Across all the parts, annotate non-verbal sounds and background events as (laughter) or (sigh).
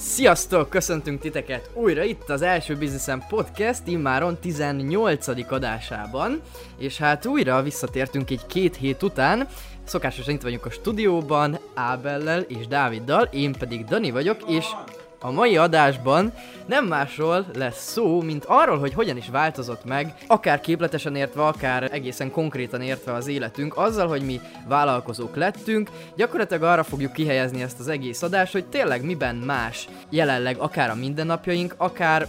Sziasztok! Köszöntünk titeket újra itt az első Businessen Podcast immáron 18. adásában, és hát újra visszatértünk egy két hét után, szokásosan itt vagyunk a stúdióban, Ábellel és Dáviddal, én pedig Dani vagyok, és a mai adásban nem másról lesz szó, mint arról, hogy hogyan is változott meg, akár képletesen értve, akár egészen konkrétan értve az életünk, azzal, hogy mi vállalkozók lettünk. Gyakorlatilag arra fogjuk kihelyezni ezt az egész adást, hogy tényleg miben más jelenleg akár a mindennapjaink, akár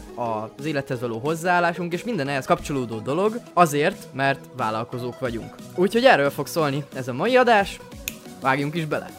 az élethez való hozzáállásunk, és minden ehhez kapcsolódó dolog, azért, mert vállalkozók vagyunk. Úgyhogy erről fog szólni ez a mai adás, vágjunk is bele!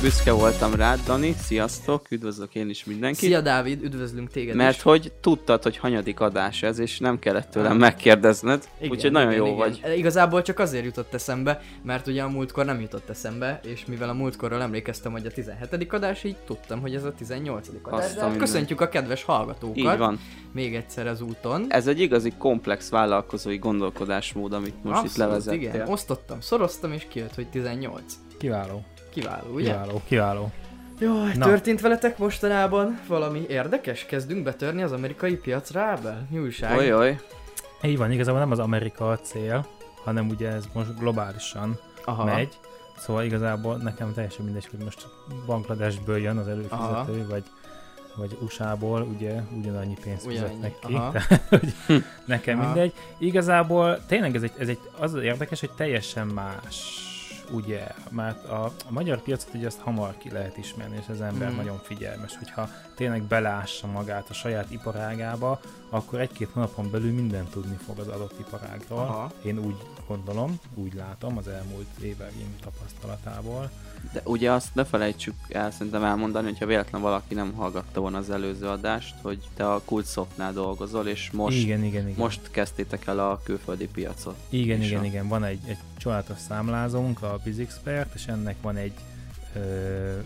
Büszke voltam rád, Dani. Sziasztok, üdvözlök én is mindenkit. Szia Dávid, üdvözlünk téged Mert is. hogy tudtad, hogy hanyadik adás ez, és nem kellett tőlem megkérdezned, Igen, úgyhogy nagyon igen, jó igen. vagy. Igazából csak azért jutott eszembe, mert ugye a múltkor nem jutott eszembe, és mivel a múltkorról emlékeztem, hogy a 17. adás, így tudtam, hogy ez a 18. adás. Azt a hát köszöntjük a kedves hallgatókat Így van. még egyszer az úton. Ez egy igazi komplex vállalkozói gondolkodásmód, amit most itt Abszolút, levezettél. igen. Osztottam, szoroztam, és kijött, hogy 18. Kiváló, Kiváló, ugye? kiváló, kiváló. Jaj, Na. történt veletek mostanában valami érdekes? Kezdünk betörni az amerikai piacra, Ábel? Mi újság? Oly. Így van, igazából nem az Amerika a cél, hanem ugye ez most globálisan Aha. megy. Szóval igazából nekem teljesen mindegy, hogy most Bangladesből jön az előfizető, vagy, vagy USA-ból, ugye ugyanannyi pénzt Ugyanannyi, fizetnek ki. aha. Tehát, (laughs) hogy nekem Aha. mindegy. Igazából tényleg ez egy, ez egy, az érdekes, hogy teljesen más ugye, mert a, a magyar piacot ugye azt hamar ki lehet ismerni, és az ember Mhm. nagyon figyelmes, hogyha tényleg belássa magát a saját iparágába, akkor egy-két hónapon belül mindent tudni fog az adott iparágról. Aha. Én úgy gondolom, úgy látom az elmúlt éveim tapasztalatából. De ugye azt ne felejtsük el szerintem elmondani, hogyha véletlen valaki nem hallgatta volna az előző adást, hogy te a Kultsoftnál dolgozol, és most, igen, igen, igen. most kezdtétek el a külföldi piacot. Igen, És igen, a- igen. Van egy, egy csodálatos számlázónk, a BizXpert, és ennek van egy ö,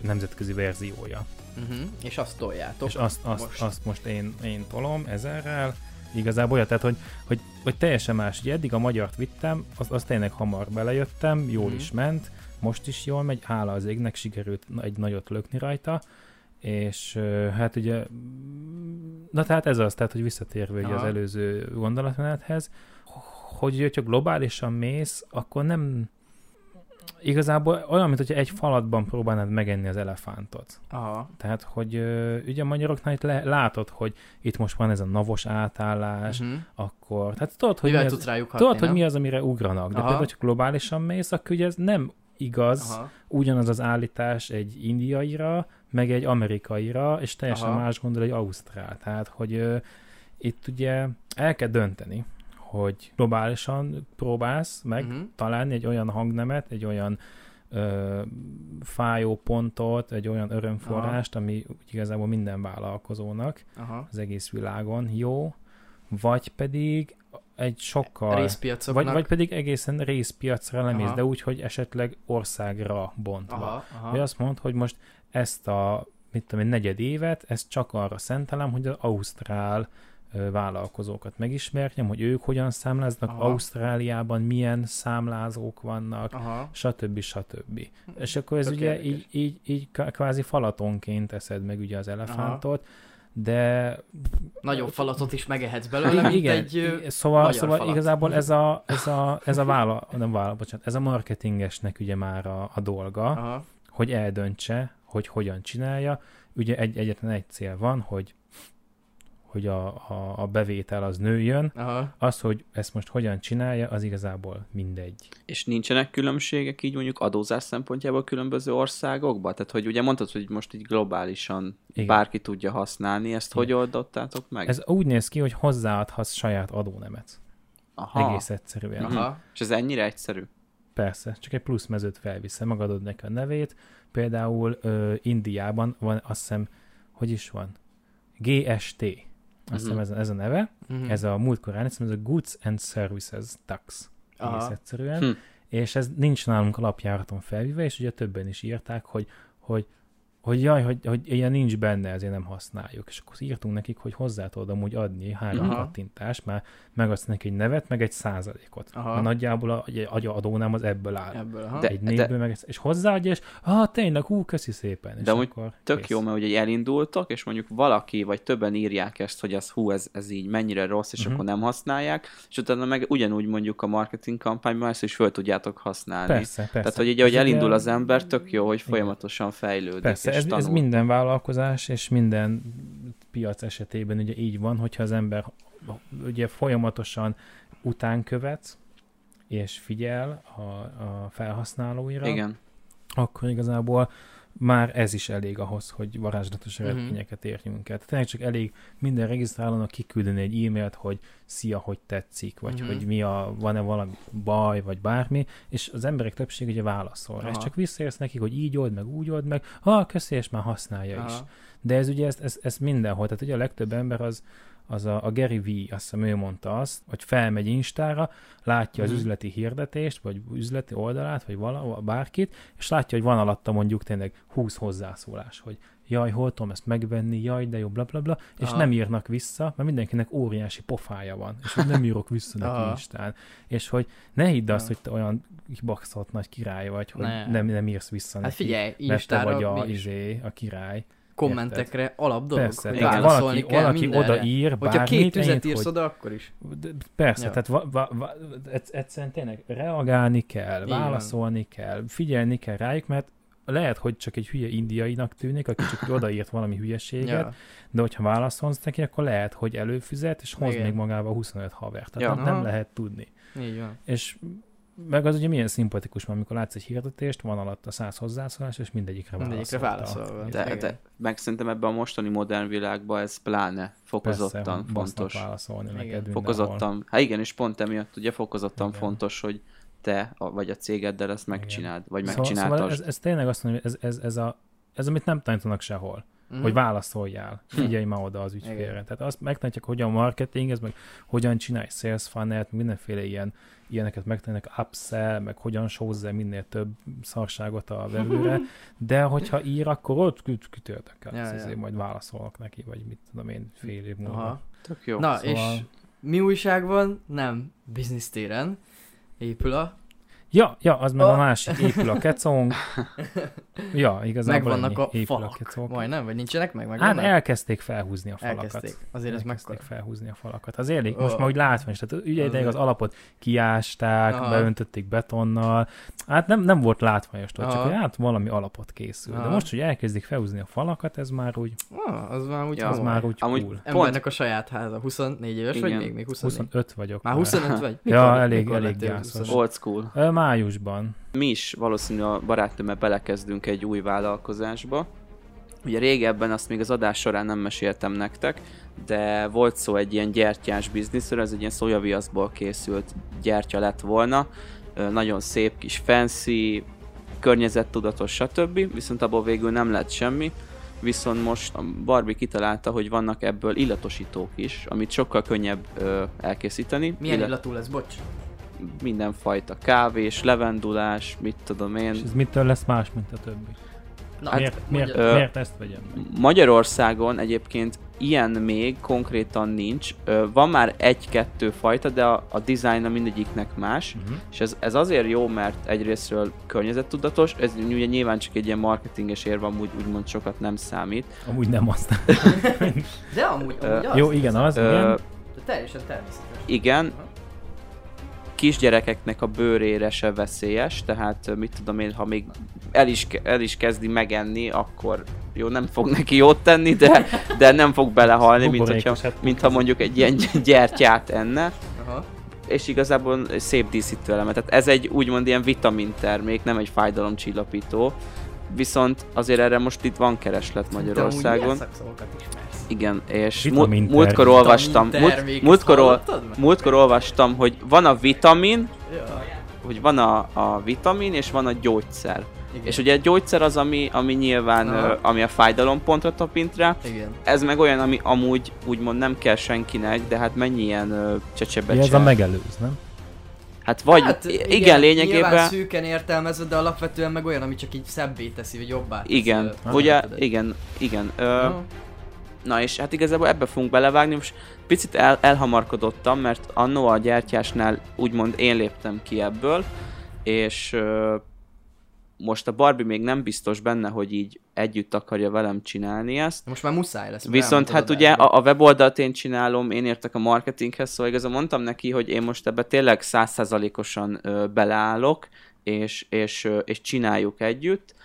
nemzetközi verziója. Uh-huh. És azt toljátok. És azt, azt, most. azt most én, én tolom ezerrel. Igazából olyan, tehát hogy, hogy, hogy teljesen más. Ugye eddig a magyart vittem, az, az tényleg hamar belejöttem, jól Mhm. is ment, most is jól megy, hála az égnek, sikerült egy nagyot lökni rajta, és hát ugye, na tehát ez az, tehát hogy visszatérve ugye az előző gondolatmenethez, hogy ugye, ha globálisan mész, akkor nem igazából olyan, mint hogyha egy falatban próbálnád megenni az elefántot. Aha. Tehát, hogy ugye a magyaroknál itt le, látod, hogy itt most van ez a navos átállás, Uh-huh. akkor, tehát tudod, hogy, Mivel mi az, rájuk hatni, tudod, hogy mi az, amire ugranak, de Aha. például, hogyha globálisan mész, akkor ugye ez nem igaz, Aha. ugyanaz az állítás egy indiaira, meg egy amerikaira, és teljesen Aha. más gondol egy ausztrál. Tehát, hogy ö, itt ugye el kell dönteni, hogy globálisan próbálsz meg Mhm. találni egy olyan hangnemet, egy olyan ö, fájó pontot, egy olyan örömforrást, ami úgy igazából minden vállalkozónak Aha. az egész világon jó, vagy pedig egy sokkal... Vagy, vagy pedig egészen részpiacra lemész, Aha. de úgy, hogy esetleg országra bontva. Aha, aha. Vagy azt mondod, hogy most ezt a mit tudom én, negyed évet, ezt csak arra szentelem, hogy az ausztrál vállalkozókat megismerjem, hogy ők hogyan számláznak, Aha. Ausztráliában milyen számlázók vannak, Aha. stb. stb. És akkor ez Tök ugye érdekes. így, így, így kvázi falatonként eszed meg ugye az elefántot, de Nagyobb falatot is megehetsz belőle, mint igen, egy... szóval, szóval falat. igazából ez a, ez a, ez a vála, nem vála, bocsánat, ez a marketingesnek ugye már a, a dolga, Aha. hogy eldöntse, hogy hogyan csinálja. Ugye egy, egyetlen egy cél van, hogy hogy a, a, a bevétel az nőjön, Aha. az, hogy ezt most hogyan csinálja, az igazából mindegy. És nincsenek különbségek így mondjuk adózás szempontjából különböző országokban? Tehát, hogy ugye mondtad, hogy most így globálisan Igen. bárki tudja használni, ezt Igen. hogy oldottátok meg? Ez úgy néz ki, hogy hozzáadhatsz saját adónemet. Aha. Egész egyszerűen. Aha. És ez ennyire egyszerű? Persze, csak egy plusz mezőt felviszel, megadod neki a nevét. Például ö, Indiában van, azt hiszem, hogy is van? GST. Azt hiszem Mhm. ez, a- ez a neve. Mhm. Ez a múltkor elnéztem, ez a Goods and Services Tax. Egész Aha. egyszerűen. Hm. és ez nincs nálunk alapjáraton felvíve, és ugye többen is írták, hogy, hogy hogy jaj, hogy, hogy ilyen nincs benne, ezért nem használjuk. És akkor írtunk nekik, hogy hozzá tudod amúgy adni három Aha. kattintást, már megadsz neki egy nevet, meg egy százalékot. Aha. Mert nagyjából a, egy adónám az ebből áll. Ebből, aha. De- egy névből, meg, és hozzáadja, és ah, tényleg, hú, köszi szépen. És De amúgy akkor Tök kész. jó, mert ugye elindultak, és mondjuk valaki, vagy többen írják ezt, hogy ez hú, ez, ez így mennyire rossz, és uh-huh. akkor nem használják, és utána meg ugyanúgy mondjuk a marketing kampányban ezt is föl tudjátok használni. Persze, persze. Tehát, hogy így, ahogy elindul az ember, tök jó, hogy folyamatosan fejlődik, Persze, ez, tanul. ez minden vállalkozás és minden piac esetében ugye így van, hogyha az ember ugye folyamatosan után követ, és figyel a, a felhasználóira, Igen. akkor igazából már ez is elég ahhoz, hogy varázslatos Mhm. eredményeket érjünk el. Tehát tényleg csak elég minden regisztrálónak kiküldeni egy e-mailt, hogy szia, hogy tetszik, vagy Mhm. hogy mi a, van-e valami baj, vagy bármi, és az emberek többség ugye válaszol. rá, És Aha. csak visszaérsz neki, hogy így old meg, úgy old meg, ha, köszi, és már használja is. Aha. De ez ugye ez, ez, ez mindenhol, tehát ugye a legtöbb ember az, az a, a Gary V, azt hiszem ő mondta azt, hogy felmegy Instára, látja az Mhm. üzleti hirdetést, vagy üzleti oldalát, vagy vala, bárkit, és látja, hogy van alatta mondjuk tényleg 20 hozzászólás, hogy jaj, hol tudom ezt megvenni, jaj, de jó, bla bla bla, és Aha. nem írnak vissza, mert mindenkinek óriási pofája van, és hogy nem írok vissza neki Aha. Instán. És hogy ne hidd azt, hogy te olyan kibaszott nagy király vagy, hogy Ne. nem, nem írsz vissza Hát neki. figyelj, mert te vagy a, mi izé, a király. Kommentekre alap dolog, Persze, hogy válaszolni valaki, kell valaki odaír Hogyha bármit, két tüzet írsz hogy- oda, akkor is. de persze, Ja. tehát va, va, va, egy- egyszerűen tényleg reagálni kell, van. válaszolni kell, figyelni kell rájuk, mert lehet, hogy csak egy hülye indiainak tűnik, aki csak odaírt valami hülyeséget, Ja. de hogyha válaszolsz neki, akkor lehet, hogy előfizet, és hoz Igen. még magával 25 havert. Tehát Ja. nem, lehet tudni. Így van. És meg az ugye milyen szimpatikus, mert amikor látsz egy hirdetést, van alatt a száz hozzászólás, és mindegyikre Mindegyikre válaszolta. válaszolva. De, Igen. de meg szerintem ebben a mostani modern világban ez pláne fokozottan Persze, fontos. válaszolni Igen. neked. Fokozottan, hát igen, és pont emiatt ugye fokozottan Igen. fontos, hogy te a, vagy a cégeddel ezt Igen. megcsináld, vagy Szóval, megcsináltasd. szóval ez, ez tényleg azt mondom, hogy ez, ez, ez, a, ez amit nem tanítanak sehol, Mhm. hogy válaszoljál, Hm. figyelj már oda az ügyfélre. Igen. Tehát azt megtanítják, hogyan marketing, ez meg hogyan csinálj sales funnel mindenféle ilyen, ilyeneket megtanítják, upsell, meg hogyan sózzel minél több szarságot a vevőre, (laughs) de hogyha ír, akkor ott küt- kütöltek el, Ja, ja, ezért majd válaszolok neki, vagy mit tudom én, fél év múlva. Aha. Tök jó. Na, Szóval- és mi újság van? Nem business téren. Épül a... Ja, ja, az meg Ah. a másik, épül a kecong. (laughs) Ja, igazából Megvannak a épül a falak. kecong. Majdnem, vagy nincsenek meg? meg Hát elkezdték felhúzni a falakat. Elkezdték. Azért ez Elkezdték mekkora. felhúzni a falakat. Az elég, most Ó. már úgy látványos, tehát ugye Azért. az alapot kiásták, Aha. beöntötték betonnal, hát nem, nem volt látványos, tudod, csak Aha. hogy hát valami alapot készül. De Aha. most, hogy elkezdik felhúzni a falakat, ez már úgy, Ah, az már úgy Ja, az már úgy Amúgy cool. Embernek a saját háza. 24 éves vagy Igen. még? Még 24? 25 vagyok. Már 25 vagy? Ja, elég- elég gyászos. 25? Old school. Ö, Májusban. Mi is valószínűleg a barátnőmmel belekezdünk egy új vállalkozásba. Ugye régebben azt még az adás során nem meséltem nektek, de volt szó egy ilyen gyertyás bizniszről, ez egy ilyen szójaviaszból készült gyertya lett volna. Nagyon szép kis fancy, környezettudatos, stb. Viszont abból végül nem lett semmi. Viszont most a Barbie kitalálta, hogy vannak ebből illatosítók is, amit sokkal könnyebb ö, elkészíteni. Milyen Illat- illatú lesz, bocs? Mindenfajta kávés, levendulás, mit tudom én. És ez mitől lesz más, mint a többi? Na, Hát, miért, miért, ö- miért ezt vegyem meg? Magyarországon egyébként ilyen még konkrétan nincs. Ö, Van már egy-kettő fajta, de a, a dizájna mindegyiknek más. Uh-huh. És ez, ez azért jó, mert egyrésztről környezettudatos, ez ugye nyilván csak egy ilyen marketinges érv, amúgy úgymond sokat nem számít. Amúgy nem azt. De amúgy, Ö, amúgy az. Jó, igen, az, Ö, igen. De teljesen természetes. Igen, kisgyerekeknek a bőrére se veszélyes, tehát mit tudom én, ha még el is, el is kezdi megenni, akkor jó, nem fog neki jót tenni, de, de nem fog belehalni, mint, hogyha, hát mint ha mondjuk egy ilyen (laughs) gyertyát enne. Aha. és igazából szép díszítő eleme. Tehát ez egy úgymond ilyen vitamin termék, nem egy fájdalomcsillapító. Viszont azért erre most itt van kereslet De Magyarországon. ismersz? Igen, és Vitamin múltkor olvastam, múlt, múltkor, ol, múltkor olvastam, hogy van a vitamin, Ja. hogy van a, a vitamin, és van a gyógyszer. Igen. És ugye a gyógyszer az, ami, ami nyilván, Aha. ö, ami a fájdalompontra tapint rá, Igen. ez meg olyan, ami amúgy úgymond nem kell senkinek, de hát mennyi ilyen csecsebecse. ez a megelőz, nem? Hát vagy, hát, igen, igen lényegében... Nyilván szűken értelmezve, de alapvetően meg olyan, ami csak így szebbé teszi, vagy jobbá teszi. Igen, ugye, igen, igen. Ö, uh-huh. Na és hát igazából ebbe fogunk belevágni, most picit el, elhamarkodottam, mert annó a gyertyásnál úgymond én léptem ki ebből, és ö, most a Barbie még nem biztos benne, hogy így együtt akarja velem csinálni ezt. Most már muszáj lesz. Viszont hát ugye a, a weboldalt én csinálom, én értek a marketinghez, szóval igazán mondtam neki, hogy én most ebbe tényleg százszázalékosan beleállok, és, és, és csináljuk együtt,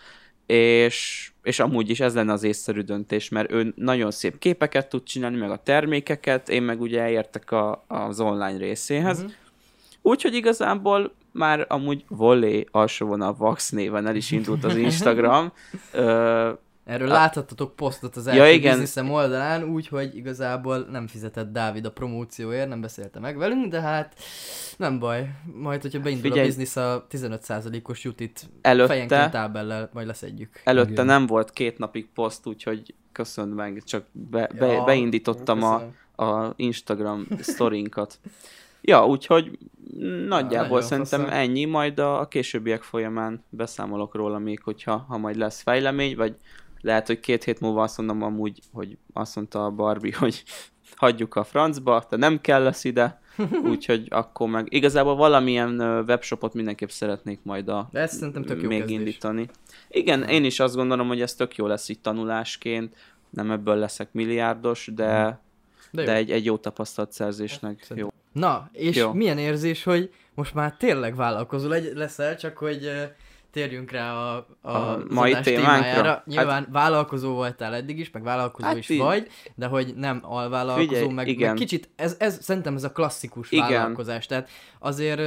és, és amúgy is ez lenne az észszerű döntés, mert ő nagyon szép képeket tud csinálni, meg a termékeket, én meg ugye értek a, az online részéhez. Uh-huh. Úgyhogy igazából már amúgy Volley alsóvonal Vax néven el is indult az Instagram. (laughs) Ö, Erről a... láthattatok posztot az első ja, igen. bizniszem oldalán, úgyhogy igazából nem fizetett Dávid a promócióért, nem beszélte meg velünk, de hát nem baj. Majd, hogyha beindul Figyelj, a biznisz a 15%-os jutit előtte, fejenként tábellel, majd leszedjük. Előtte igen. nem volt két napig poszt, úgyhogy köszönöm meg, csak be, be, ja, beindítottam a, a Instagram sztorinkat. Ja, úgyhogy nagyjából ja, szerintem faszal. ennyi, majd a, a későbbiek folyamán beszámolok róla még, hogyha ha majd lesz fejlemény, vagy lehet, hogy két hét múlva azt mondom amúgy, hogy azt mondta a Barbie, (laughs) hogy hagyjuk a francba, de nem kell lesz ide, (laughs) úgyhogy akkor meg igazából valamilyen webshopot mindenképp szeretnék majd a de ezt szerintem tök jó még kezdés. indítani. Igen, én is azt gondolom, hogy ez tök jó lesz itt tanulásként, nem ebből leszek milliárdos, de, de, de egy, egy jó tapasztalatszerzésnek jó. Na, és Jó. milyen érzés, hogy most már tényleg vállalkozó leszel, csak hogy uh, térjünk rá a, a, a mai témájára. Nyilván hát, vállalkozó voltál eddig is, meg vállalkozó hát is így. vagy, de hogy nem alvállalkozó, Figyelj, meg, igen. meg kicsit, ez, ez szerintem ez a klasszikus igen. vállalkozás, tehát azért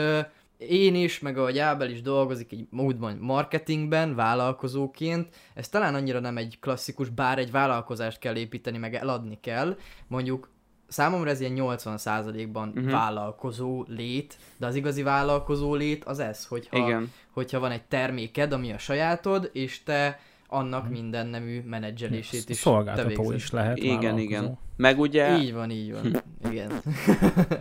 én is, meg ahogy Ábel is dolgozik egy módban marketingben, vállalkozóként, ez talán annyira nem egy klasszikus, bár egy vállalkozást kell építeni, meg eladni kell. Mondjuk számomra ez ilyen 80%-ban uh-huh. vállalkozó lét, de az igazi vállalkozó lét az ez, hogyha, Igen. hogyha van egy terméked, ami a sajátod, és te annak mhm. minden nemű menedzselését is Szolgáltató is lehet Igen, igen. Meg ugye... Így van, így van. igen.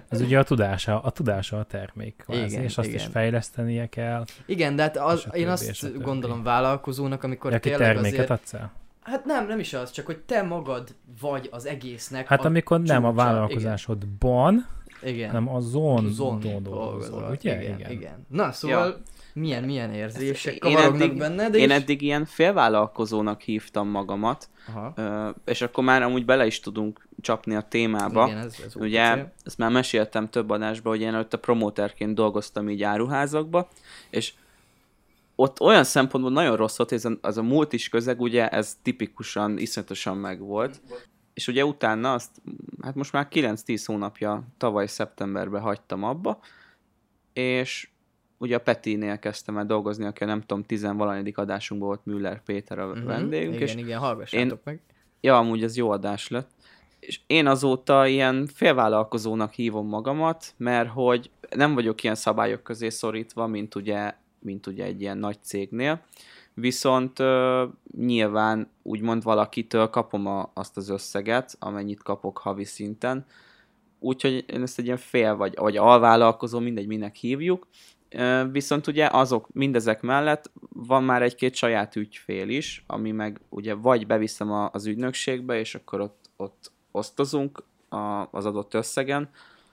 Ez ugye a tudása, a tudása a termék. Igen, és azt igen. is fejlesztenie kell. Igen, de hát az, én azt gondolom vállalkozónak, amikor ja, tényleg terméket azért... adsz el? Hát nem, nem is az, csak hogy te magad vagy az egésznek Hát amikor csúcsa. nem a vállalkozásodban, igen. hanem a zon, zon dolgozol, ugye? Igen, igen. igen. Na, szóval ja. milyen, milyen érzések kavarognak eddig, benned? Én eddig ilyen félvállalkozónak hívtam magamat, Aha. és akkor már amúgy bele is tudunk csapni a témába. Igen, ez, ez Ugye, cél. ezt már meséltem több adásban, hogy én előtte promóterként dolgoztam így áruházakba, és ott olyan szempontból nagyon rossz volt, ez a, az a multis közeg, ugye ez tipikusan, iszonyatosan megvolt. És ugye utána azt, hát most már 9-10 hónapja tavaly szeptemberben hagytam abba, és ugye a Petinél kezdtem el dolgozni, aki a nem tudom, tizenvalanyadik adásunkban volt Müller Péter a uh-huh. vendégünk. Igen, és igen, hallgassátok én, meg. Ja, amúgy ez jó adás lett. És én azóta ilyen félvállalkozónak hívom magamat, mert hogy nem vagyok ilyen szabályok közé szorítva, mint ugye mint ugye egy ilyen nagy cégnél. Viszont nyilván úgymond valakitől kapom a, azt az összeget, amennyit kapok havi szinten. Úgyhogy én ezt egy ilyen fél vagy, vagy alvállalkozó, mindegy, minek hívjuk. Viszont ugye azok, mindezek mellett van már egy-két saját ügyfél is, ami meg ugye vagy beviszem a, az ügynökségbe, és akkor ott, ott osztozunk az adott összegen,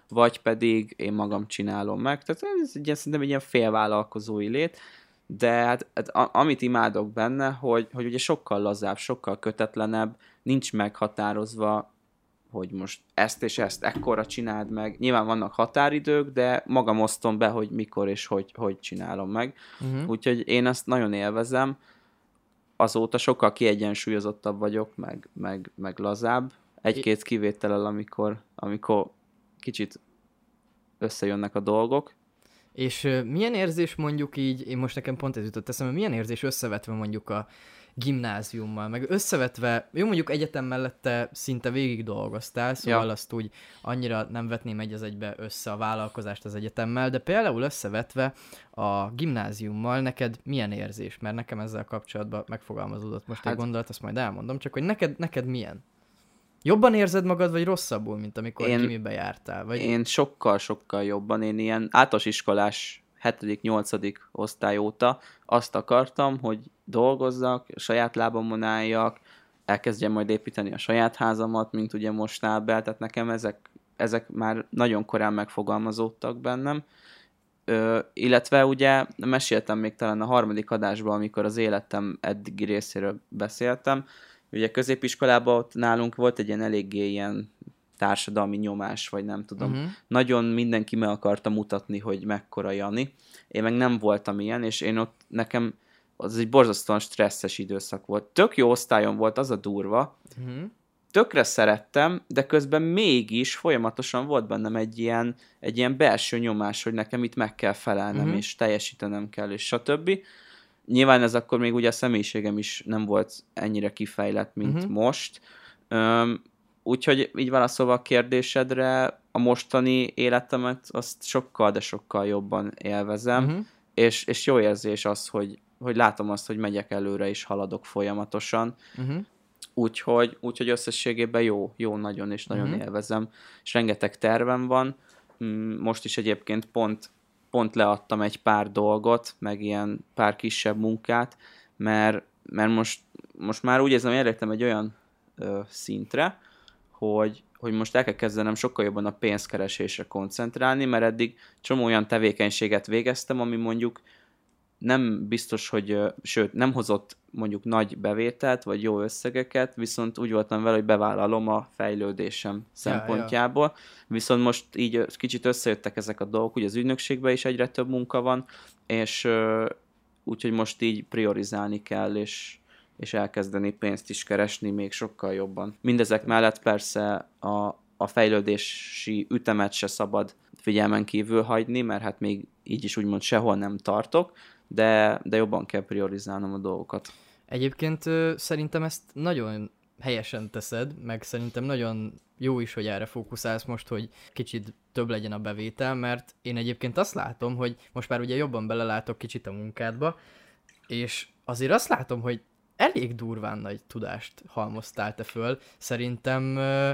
vagy pedig én magam csinálom meg. Tehát ez egy, szerintem egy ilyen félvállalkozói lét, de hát, hát amit imádok benne, hogy, hogy ugye sokkal lazább, sokkal kötetlenebb, nincs meghatározva, hogy most ezt és ezt ekkora csináld meg. Nyilván vannak határidők, de magam osztom be, hogy mikor és hogy, hogy csinálom meg. Uh-huh. Úgyhogy én ezt nagyon élvezem. Azóta sokkal kiegyensúlyozottabb vagyok, meg, meg, meg lazább. Egy-két kivétellel, amikor, amikor kicsit összejönnek a dolgok. És milyen érzés mondjuk így, én most nekem pont ez jutott eszembe, milyen érzés összevetve mondjuk a gimnáziummal, meg összevetve, jó mondjuk egyetem mellette szinte végig dolgoztál, szóval ja. azt úgy annyira nem vetném egy az egybe össze a vállalkozást az egyetemmel, de például összevetve a gimnáziummal neked milyen érzés? Mert nekem ezzel kapcsolatban megfogalmazódott most hát, egy gondolat, azt majd elmondom, csak hogy neked, neked milyen? Jobban érzed magad, vagy rosszabbul, mint amikor Én- én, kimibe jártál? Vagy... Én sokkal-sokkal jobban, én ilyen általános iskolás 7.-8. osztály óta azt akartam, hogy dolgozzak, saját lábamon álljak, elkezdjem majd építeni a saját házamat, mint ugye most Nábel, tehát nekem ezek, ezek már nagyon korán megfogalmazódtak bennem. Ö, illetve ugye meséltem még talán a harmadik adásban, amikor az életem eddigi részéről beszéltem, ugye középiskolában ott nálunk volt egy ilyen eléggé ilyen társadalmi nyomás, vagy nem tudom. Uh-huh. Nagyon mindenki meg akarta mutatni, hogy mekkora Jani. Én meg nem voltam ilyen, és én ott nekem az egy borzasztóan stresszes időszak volt. Tök jó osztályom volt, az a durva. Uh-huh. Tökre szerettem, de közben mégis folyamatosan volt bennem egy ilyen, egy ilyen belső nyomás, hogy nekem itt meg kell felelnem, uh-huh. és teljesítenem kell, és stb. Nyilván ez akkor még ugye a személyiségem is nem volt ennyire kifejlett, mint uh-huh. most. Öm, úgyhogy így válaszolva a kérdésedre, a mostani életemet azt sokkal, de sokkal jobban élvezem, uh-huh. És, és jó érzés az, hogy, hogy látom azt, hogy megyek előre és haladok folyamatosan, Uh-huh. úgyhogy, úgyhogy összességében jó, jó nagyon, és nagyon uh-huh. élvezem, és rengeteg tervem van, Mm, most is egyébként pont, pont leadtam egy pár dolgot, meg ilyen pár kisebb munkát, mert, mert most, most már úgy érzem, hogy elértem egy olyan ö, szintre, hogy, hogy most el kell kezdenem sokkal jobban a pénzkeresésre koncentrálni, mert eddig csomó olyan tevékenységet végeztem, ami mondjuk nem biztos, hogy, sőt, nem hozott mondjuk nagy bevételt, vagy jó összegeket, viszont úgy voltam vele, hogy bevállalom a fejlődésem szempontjából. Viszont most így kicsit összejöttek ezek a dolgok, ugye az ügynökségben is egyre több munka van, és úgyhogy most így priorizálni kell, és, és elkezdeni pénzt is keresni még sokkal jobban. Mindezek mellett persze a, a fejlődési ütemet se szabad figyelmen kívül hagyni, mert hát még így is úgymond sehol nem tartok, de, de jobban kell priorizálnom a dolgokat. Egyébként szerintem ezt nagyon helyesen teszed, meg szerintem nagyon jó is, hogy erre fókuszálsz most, hogy kicsit több legyen a bevétel, mert én egyébként azt látom, hogy most már ugye jobban belelátok kicsit a munkádba, és azért azt látom, hogy elég durván nagy tudást halmoztál te föl. Szerintem ö,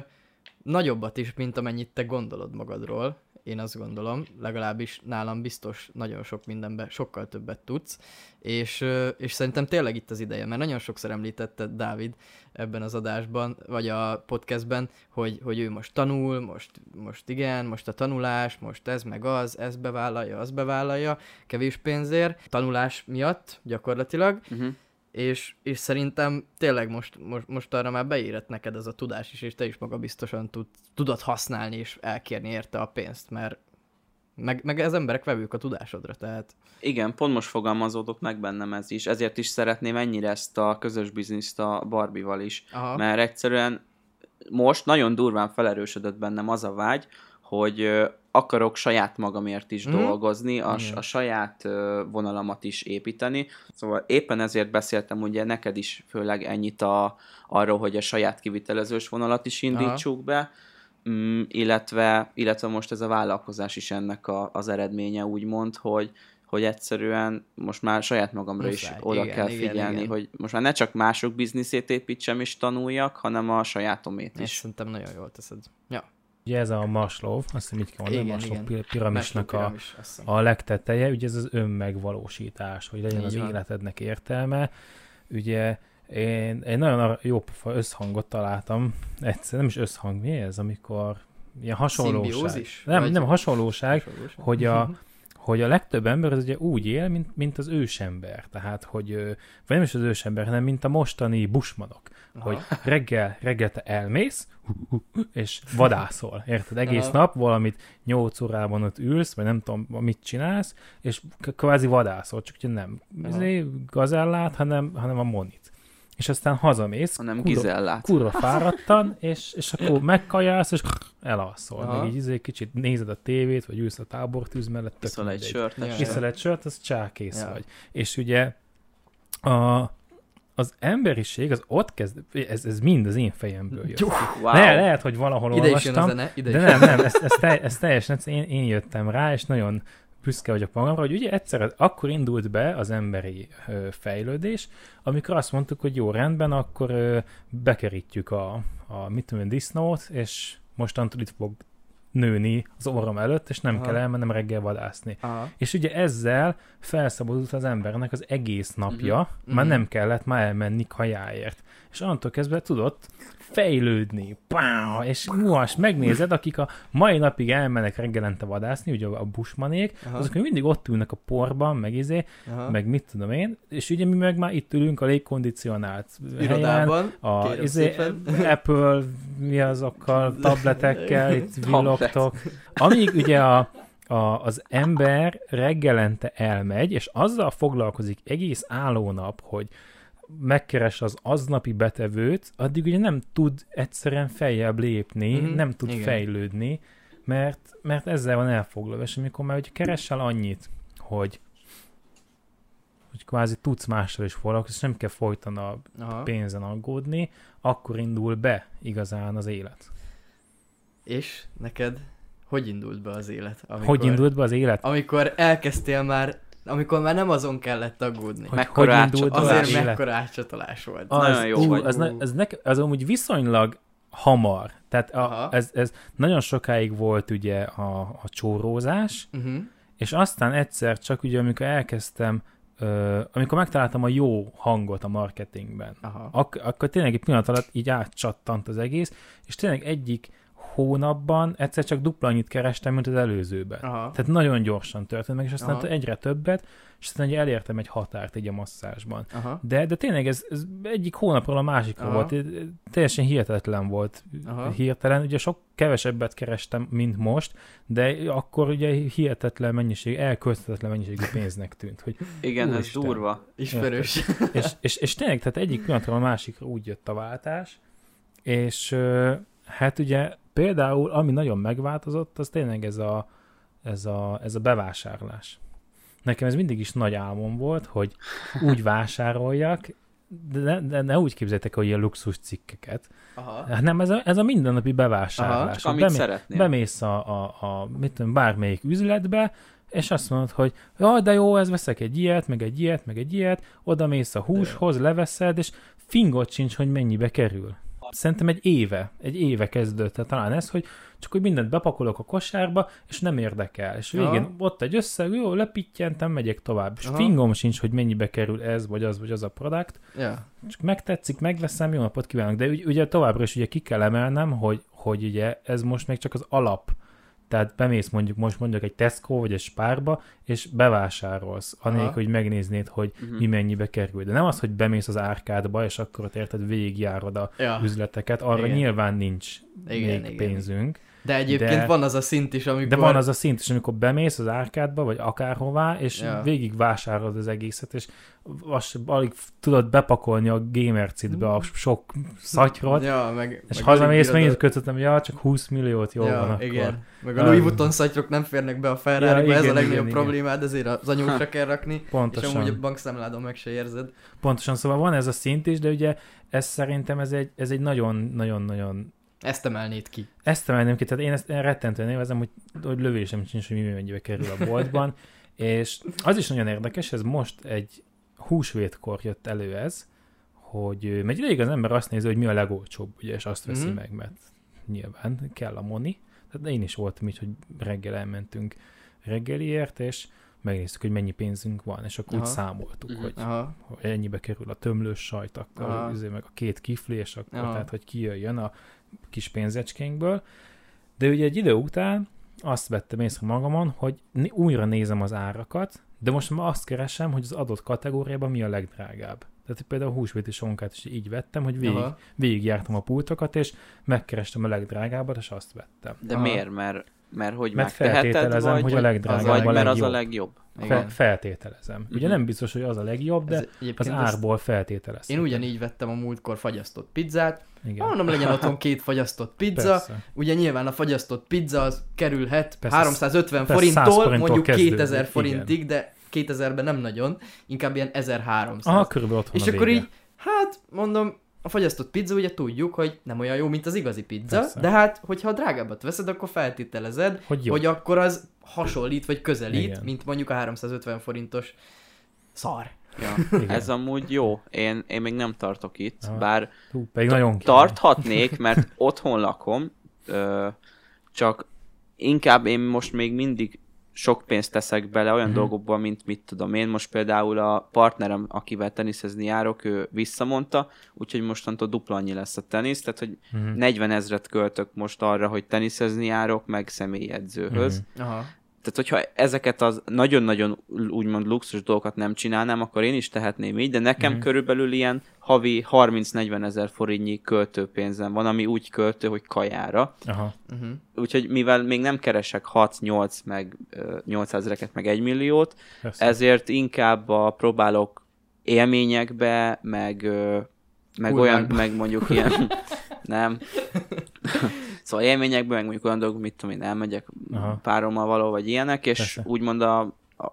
nagyobbat is, mint amennyit te gondolod magadról. Én azt gondolom, legalábbis nálam biztos nagyon sok mindenben sokkal többet tudsz, és, és szerintem tényleg itt az ideje, mert nagyon sokszor említetted Dávid ebben az adásban, vagy a podcastben, hogy, hogy ő most tanul, most, most igen, most a tanulás, most ez meg az, ez bevállalja, az bevállalja, kevés pénzért, tanulás miatt gyakorlatilag, Uh-huh. És, és szerintem tényleg most, most, most arra már beérett neked ez a tudás is, és te is maga biztosan tud, tudod használni és elkérni érte a pénzt, mert meg, meg az emberek vevők a tudásodra, tehát Igen, pont most fogalmazódott meg bennem ez is, ezért is szeretném ennyire ezt a közös bizniszt a Barbival is, Aha. mert egyszerűen most nagyon durván felerősödött bennem az a vágy, hogy akarok saját magamért is Mhm. dolgozni, a, a saját vonalamat is építeni. Szóval éppen ezért beszéltem ugye neked is főleg ennyit a, arról, hogy a saját kivitelezős vonalat is indítsuk be, mm, illetve, illetve most ez a vállalkozás is ennek a, az eredménye úgymond, hogy hogy egyszerűen most már saját magamra is Muszáj. oda Igen, kell igen, figyelni, igen. hogy most már ne csak mások bizniszét építsem és tanuljak, hanem a sajátomét ezt is. szerintem nagyon jól teszed. Ja, Ugye ez a Maslow, azt hiszem így kell mondani, Igen, Maslow igen. pi- piramisnak a, Piramis, a legteteje, ugye ez az önmegvalósítás, hogy legyen Így az van. életednek értelme. Ugye én egy nagyon jó összhangot találtam, egyszer, nem is összhang, mi ez, amikor ilyen hasonlóság. Szimbiózis? Nem, Vagy- nem hasonlóság, Hasonlóság. hogy a, (laughs) hogy a legtöbb ember az ugye úgy él, mint, mint az ősember. Tehát, hogy, vagy nem is az ősember, hanem mint a mostani busmanok. Aha. Hogy reggel, reggel te elmész, és vadászol. Érted? Egész Aha. nap valamit 8 órában ott ülsz, vagy nem tudom, mit csinálsz, és kvázi vadászol, csak ugye nem izé, gazellát, hanem, hanem a monit. És aztán hazamész, hanem kurva- Gizellát. kurva fáradtan, és, és akkor megkajálsz, és elalszol. Aha. Meg így izé, kicsit nézed a tévét, vagy ülsz a tábortűz mellett. Iszol egy sört. Iszel egy sört, az csákész Ja. vagy. És ugye a, az emberiség az ott kezd, ez, ez mind az én fejemből jött. Wow. Le, lehet, hogy valahol Ide is jön a olvastam, zene, ide de is. nem, nem, ez, ez, te, ez teljesen, ez én, én jöttem rá, és nagyon büszke vagyok magamra, hogy ugye egyszer akkor indult be az emberi ö, fejlődés, amikor azt mondtuk, hogy jó, rendben, akkor ö, bekerítjük a, a mit tudom disznót, és mostantól itt fog nőni az orrom előtt, és nem Aha. kell elmennem reggel vadászni. Aha. És ugye ezzel felszabadult az embernek az egész napja, uh-huh. már Mhm. nem kellett már elmenni kajáért. És onnantól kezdve tudott fejlődni. Pá, és most megnézed, akik a mai napig elmennek reggelente vadászni, ugye a busmanék, Aha. azok mindig ott ülnek a porban, meg izé, Aha. meg mit tudom én, és ugye mi meg már itt ülünk a légkondicionált helyen, a izé, szépen. (laughs) Apple mi azokkal, (laughs) tabletekkel, itt villogtok. Amíg ugye a, a, az ember reggelente elmegy, és azzal foglalkozik egész állónap, hogy megkeres az aznapi betevőt, addig ugye nem tud egyszerűen feljebb lépni, Mhm, nem tud igen. fejlődni, mert, mert ezzel van elfoglalva, és amikor már hogy keresel annyit, hogy hogy kvázi tudsz mással is foglalkozni, és nem kell folyton a Aha. pénzen aggódni, akkor indul be igazán az élet. És neked hogy indult be az élet? Amikor, Hogy indult be az élet? Amikor elkezdtél már, amikor már nem azon kellett aggódni. Hogy Mekkora hogy az Azért élet? mekkora átcsatolás volt. Az, Nagyon jó ú, vagy. Az, ne, ez, ne, az amúgy viszonylag hamar. Tehát Aha. a, ez, ez nagyon sokáig volt ugye a, a csórózás, Uh-huh. és aztán egyszer csak ugye amikor elkezdtem, ö, amikor megtaláltam a jó hangot a marketingben, Aha. ak- akkor tényleg egy pillanat alatt így átcsattant az egész, és tényleg egyik hónapban egyszer csak dupla annyit kerestem, mint az előzőben. Aha. Tehát nagyon gyorsan történt meg, és aztán Aha. egyre többet, és aztán ugye elértem egy határt egy a masszázsban. Aha. De, de tényleg ez, ez egyik hónapról a másikra Aha. volt, eh, teljesen hihetetlen volt Aha. hirtelen. Ugye sok kevesebbet kerestem, mint most, de akkor ugye hihetetlen mennyiség, elkölthetetlen mennyiségű pénznek tűnt. Hogy, Igen, ez Úristen. durva. Ismerős. és, és, és tényleg, tehát egyik pillanatról a másikra úgy jött a váltás, és hát ugye például, ami nagyon megváltozott, az tényleg ez a, ez a, ez a bevásárlás. Nekem ez mindig is nagy álmom volt, hogy úgy vásároljak, de ne, de ne úgy képzeljétek, hogy ilyen luxus cikkeket, Aha. Hát nem, ez a, ez a mindennapi Aha, bevásárlás. Csak amit Bemé- szeretnél. bemész a, a, a mit tudom, bármelyik üzletbe, és azt mondod, hogy jaj, de jó, ez veszek egy ilyet, meg egy ilyet, meg egy ilyet, oda mész a húshoz, leveszed, és fingot sincs, hogy mennyibe kerül. Szerintem egy éve, egy éve kezdődött el talán ez, hogy csak hogy mindent bepakolok a kosárba, és nem érdekel. És végén Aha. ott egy összeg, jó, lepittyentem, megyek tovább. És Aha. fingom sincs, hogy mennyibe kerül ez, vagy az, vagy az a produkt Ja. csak megtetszik, megveszem, jó napot kívánok. De ugye továbbra is ugye ki kell emelnem, hogy, hogy ugye ez most még csak az alap. Tehát bemész mondjuk most mondjuk egy Tesco vagy egy Spárba, és bevásárolsz, anélkül, hogy megnéznéd, hogy Mhm. mi mennyibe kerül. De nem az, hogy bemész az árkádba, és akkor ott érted, végigjárod a Ja. üzleteket, arra Igen. nyilván nincs Igen, még igen. igen. De egyébként De- van az a szint is, amikor... De van az a szint is, amikor bemész az árkádba, vagy akárhová, és Ja. végig vásárolod az egészet, és azt alig tudod bepakolni a gamer citbe a sok szatyrot, Ja, meg... és meg hazamész, megint kötöttem, ja, csak 20 milliót, jó ja, van akkor. igen. Meg a. Louis Vuitton szatyrok nem férnek be a ferrari Ja, ez a legnagyobb igen, problémád, ezért az anyósra kell rakni, és Pontosan, amúgy a bankszámládon meg se érzed. pontosan, szóval van ez a szint is, de ugye ez szerintem ez egy, ez egy nagyon-nagyon-nagyon Ezt emelnéd ki. ezt emelném ki, tehát én ezt én rettentően élvezem, hogy, hogy lövésem sincs, hogy mi mennyibe kerül a boltban, (laughs) és az is nagyon érdekes, ez most egy húsvétkor jött elő ez, hogy megy ideig az ember azt nézi, hogy mi a legolcsóbb, ugye, és azt veszi Mhm. mm-hmm. meg, mert nyilván kell a moni. Tehát én is voltam így, hogy reggel elmentünk reggeliért, és megnéztük, hogy mennyi pénzünk van, és akkor úgy Aha. számoltuk, Mhm. hogy, Aha. hogy ennyibe kerül a tömlős sajt, akkor Aha. meg a két kifli, és akkor Aha. tehát, hogy kijöjjön a kis pénzecskénkből. De ugye egy idő után azt vettem észre magamon, hogy újra nézem az árakat, de most már azt keresem, hogy az adott kategóriában mi a legdrágább. Tehát például a húsvéti sonkát is így vettem, hogy végig, Aha. végigjártam a pultokat, és megkerestem a legdrágábbat, és azt vettem. De Aha. miért? Mert, mert hogy Mert megteheted, feltételezem, vagy, hogy a legdrágább vagy a mert az a legjobb. legjobb. Fe- Igen. feltételezem. Ugye Mhm. nem biztos, hogy az a legjobb, de Ez az árból feltételezem. Én ugyanígy vettem a múltkor fagyasztott pizzát. Igen. Mondom, legyen (laughs) otthon két fagyasztott pizza. Persze. Ugye nyilván a fagyasztott pizza az kerülhet Persze, 350 persze, 100 forinttól, mondjuk kezdődik, 2000 igen. forintig, de 2000-ben nem nagyon, inkább ilyen 1300. Aha, körülbelül otthon És a akkor vége. így, hát mondom, a fagyasztott pizza ugye tudjuk, hogy nem olyan jó, mint az igazi pizza, Persze. de hát, hogyha a drágábbat veszed, akkor feltételezed, Hogy jó. hogy akkor az hasonlít, vagy közelít, Igen. mint mondjuk a 350 forintos szar. Ja. Igen. Ez amúgy jó. Én, én még nem tartok itt, Aha. bár Hú, pedig nagyon kéne. tarthatnék, mert (laughs) otthon lakom, ö, csak inkább én most még mindig sok pénzt teszek bele olyan Mhm. dolgokba, mint mit tudom én. Most például a partnerem, akivel teniszezni járok, ő visszamondta, úgyhogy mostantól dupla annyi lesz a tenisz, tehát hogy Mhm. 40 ezret költök most arra, hogy teniszezni járok, meg személyi edzőhöz. Mhm. Aha. Tehát, hogyha ezeket az nagyon-nagyon úgymond luxus dolgokat nem csinálnám, akkor én is tehetném így, de nekem Mhm. körülbelül ilyen havi 30-40 ezer forintnyi költőpénzem van, ami úgy költő, hogy kajára. Aha. Uh-huh. Úgyhogy mivel még nem keresek 6-8 meg ö, 800 ezereket meg 1 milliót, Persze. ezért inkább a, próbálok élményekbe, meg, meg olyan, meg mondjuk ilyen, (laughs) nem. (laughs) szóval élményekbe, meg mondjuk olyan dolgok, mit tudom én, elmegyek Aha. párommal való, vagy ilyenek, és Persze. úgymond a,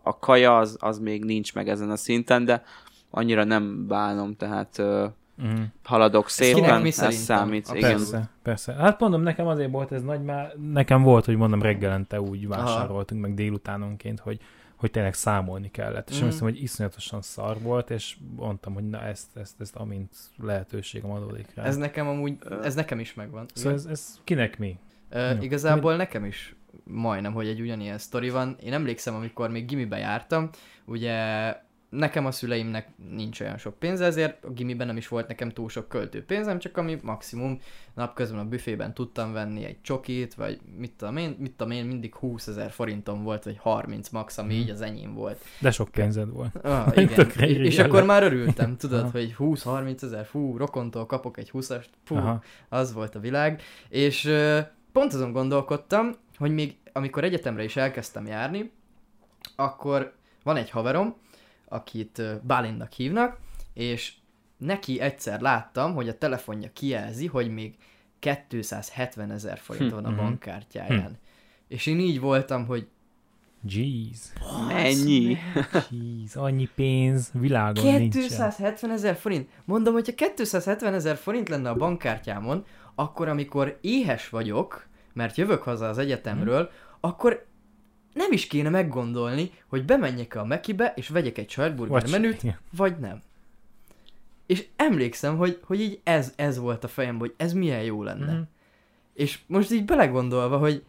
a, kaja az, az még nincs meg ezen a szinten, de annyira nem bánom, tehát ö, Mhm. haladok kinek szépen, mi ez szerintem? számít. A Igen. Persze, persze. Hát mondom, nekem azért volt ez nagy, már nekem volt, hogy mondom, reggelente úgy vásároltunk, meg délutánonként, hogy, hogy tényleg számolni kellett. És mm. hiszem, hogy iszonyatosan szar volt, és mondtam, hogy na ezt, ezt, ezt amint lehetőségem adódik rá. Ez nekem amúgy, ez nekem is megvan. Szóval ez, ez kinek mi? Ö, igazából nekem is majdnem, hogy egy ugyanilyen sztori van. Én emlékszem, amikor még gimibe jártam, ugye nekem a szüleimnek nincs olyan sok pénze, ezért a gimiben nem is volt nekem túl sok költőpénzem, csak ami maximum napközben a büfében tudtam venni egy csokit, vagy mit tudom én, mit tudom én, mindig 20 ezer forintom volt, vagy 30 max, ami Mhm. így az enyém volt. De sok pénzed volt. Ah, (laughs) igen. És akkor már örültem, tudod, hogy 20-30 ezer, fú, rokontól kapok egy 20-ast, fú, Aha. az volt a világ, és ö, pont azon gondolkodtam, hogy még amikor egyetemre is elkezdtem járni, akkor van egy haverom, akit Bálintnak hívnak, és neki egyszer láttam, hogy a telefonja kijelzi, hogy még 270 ezer forint Hm, van a mhm. bankkártyáján. És én így voltam, hogy Jeez. Ennyi. (laughs) Jeez, annyi pénz világon nincsen. 270 ezer forint. Mondom, hogyha 270 ezer forint lenne a bankkártyámon, akkor amikor éhes vagyok, mert jövök haza az egyetemről, akkor nem is kéne meggondolni, hogy bemenjek a Mekibe, és vegyek egy sajtburger Vagy- menüt, igen. vagy nem. És emlékszem, hogy, hogy így ez, ez volt a fejemben, hogy ez milyen jó lenne. Mhm. És most így belegondolva, hogy,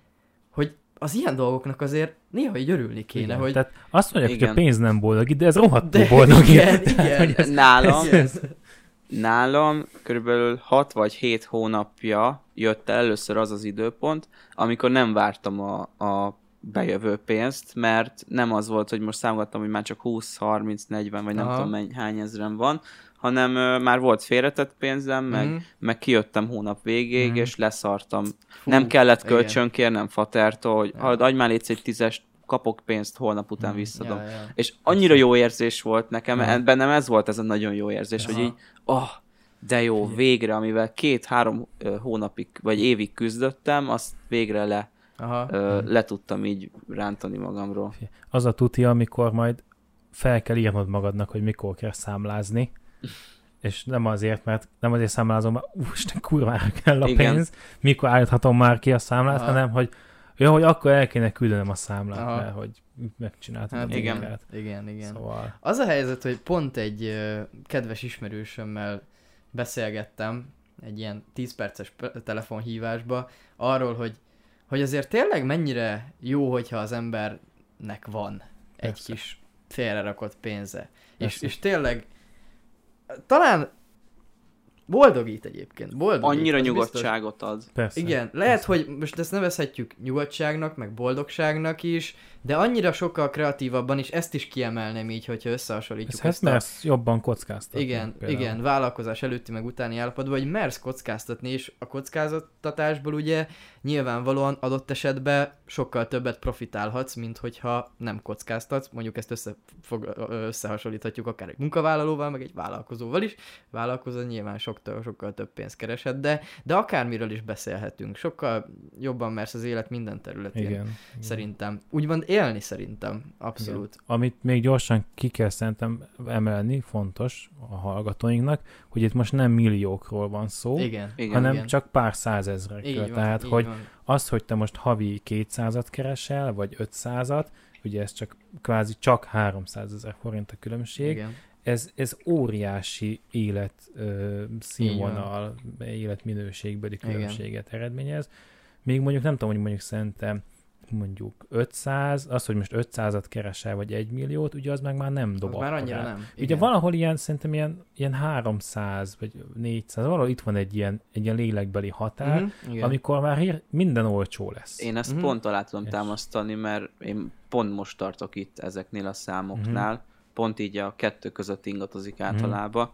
hogy az ilyen dolgoknak azért néha így örülni kéne, Igen. hogy... Tehát azt mondják, hogy Igen. a pénz nem boldog, de ez rohadtul De boldog. igen, Tehát, igen. hogy ez- Nálam, ez- nálam körülbelül 6 vagy 7 hónapja jött el először az az időpont, amikor nem vártam a, a bejövő pénzt, mert nem az volt, hogy most számoltam, hogy már csak 20, 30, 40, vagy nem Aha. tudom mennyi, hány ezeren van, hanem ö, már volt félretett pénzem, meg, Mhm. meg kijöttem hónap végéig, Mhm. és leszartam. Fú, nem kellett kölcsön kérnem fatertól, hogy Ja. adj már létsz egy tízest, kapok pénzt, holnap után Mhm. visszadom. Ja, ja. És annyira jó érzés volt nekem, Aha. bennem ez volt ez a nagyon jó érzés, hogy Aha. így, oh, de jó, végre, amivel két-három hónapig, vagy évig küzdöttem, azt végre le, Aha. ö, Mhm. le tudtam így rántani magamról. Az a tuti, amikor majd fel kell írnod magadnak, hogy mikor kell számlázni, (laughs) és nem azért, mert nem azért számlázom, mert úristen, kurvára kell a Igen. pénz, mikor állíthatom már ki a számlát, Aha. hanem, hogy ja, hogy akkor el kéne küldenem a számlát, Aha. mert hogy megcsináltam Hát a igen. munkát. Igen, igen. Szóval, Az a helyzet, hogy pont egy kedves ismerősömmel beszélgettem egy ilyen 10 perces pe- telefonhívásba arról, hogy, hogy azért tényleg mennyire jó, hogyha az embernek van egy Persze. kis félrerakott pénze. És, Persze. és tényleg talán boldogít egyébként. Boldogít, Annyira az biztos. nyugodtságot ad. persze. Igen, lehet, hogy most ezt nevezhetjük nyugodtságnak, meg boldogságnak is, de annyira sokkal kreatívabban is ezt is kiemelném így, hogyha összehasonlítjuk Ez hát ezt a... mersz jobban kockáztatni. Igen, például. igen, vállalkozás előtti meg utáni állapotban, hogy mersz kockáztatni, és a kockáztatásból ugye nyilvánvalóan adott esetben sokkal többet profitálhatsz, mint hogyha nem kockáztatsz, mondjuk ezt összefog, összehasonlíthatjuk akár egy munkavállalóval, meg egy vállalkozóval is, vállalkozó nyilván sokkal sokkal, sokkal több pénzt keresed, de, de akármiről is beszélhetünk. Sokkal jobban mersz az élet minden területén. Igen. igen. Szerintem. Úgymond élni szerintem. Abszolút. Igen. Amit még gyorsan ki kell szerintem emelni, fontos a hallgatóinknak, hogy itt most nem milliókról van szó, Igen. Igen. hanem igen. csak pár százezrekről. Így van, Tehát, így hogy van. az, hogy te most havi 200-at keresel, vagy 500-at, ugye ez csak kvázi csak 300 ezer forint a különbség, Igen. Ez, ez óriási élet ö, színvonal, életminőségbeli Igen. különbséget eredményez. Még mondjuk nem tudom, hogy mondjuk szerintem mondjuk 500, az, hogy most 500-at keresel, vagy 1 milliót, ugye az meg már nem dob már annyira nem. Ugye valahol ilyen, szerintem ilyen, ilyen 300 vagy 400, valahol itt van egy ilyen, egy ilyen lélekbeli határ, Mhm, igen. amikor már hír- minden olcsó lesz. Én ezt Mhm. pont alá tudom Yes. támasztani, mert én pont most tartok itt ezeknél a számoknál. Pont így a kettő között ingatozik általában.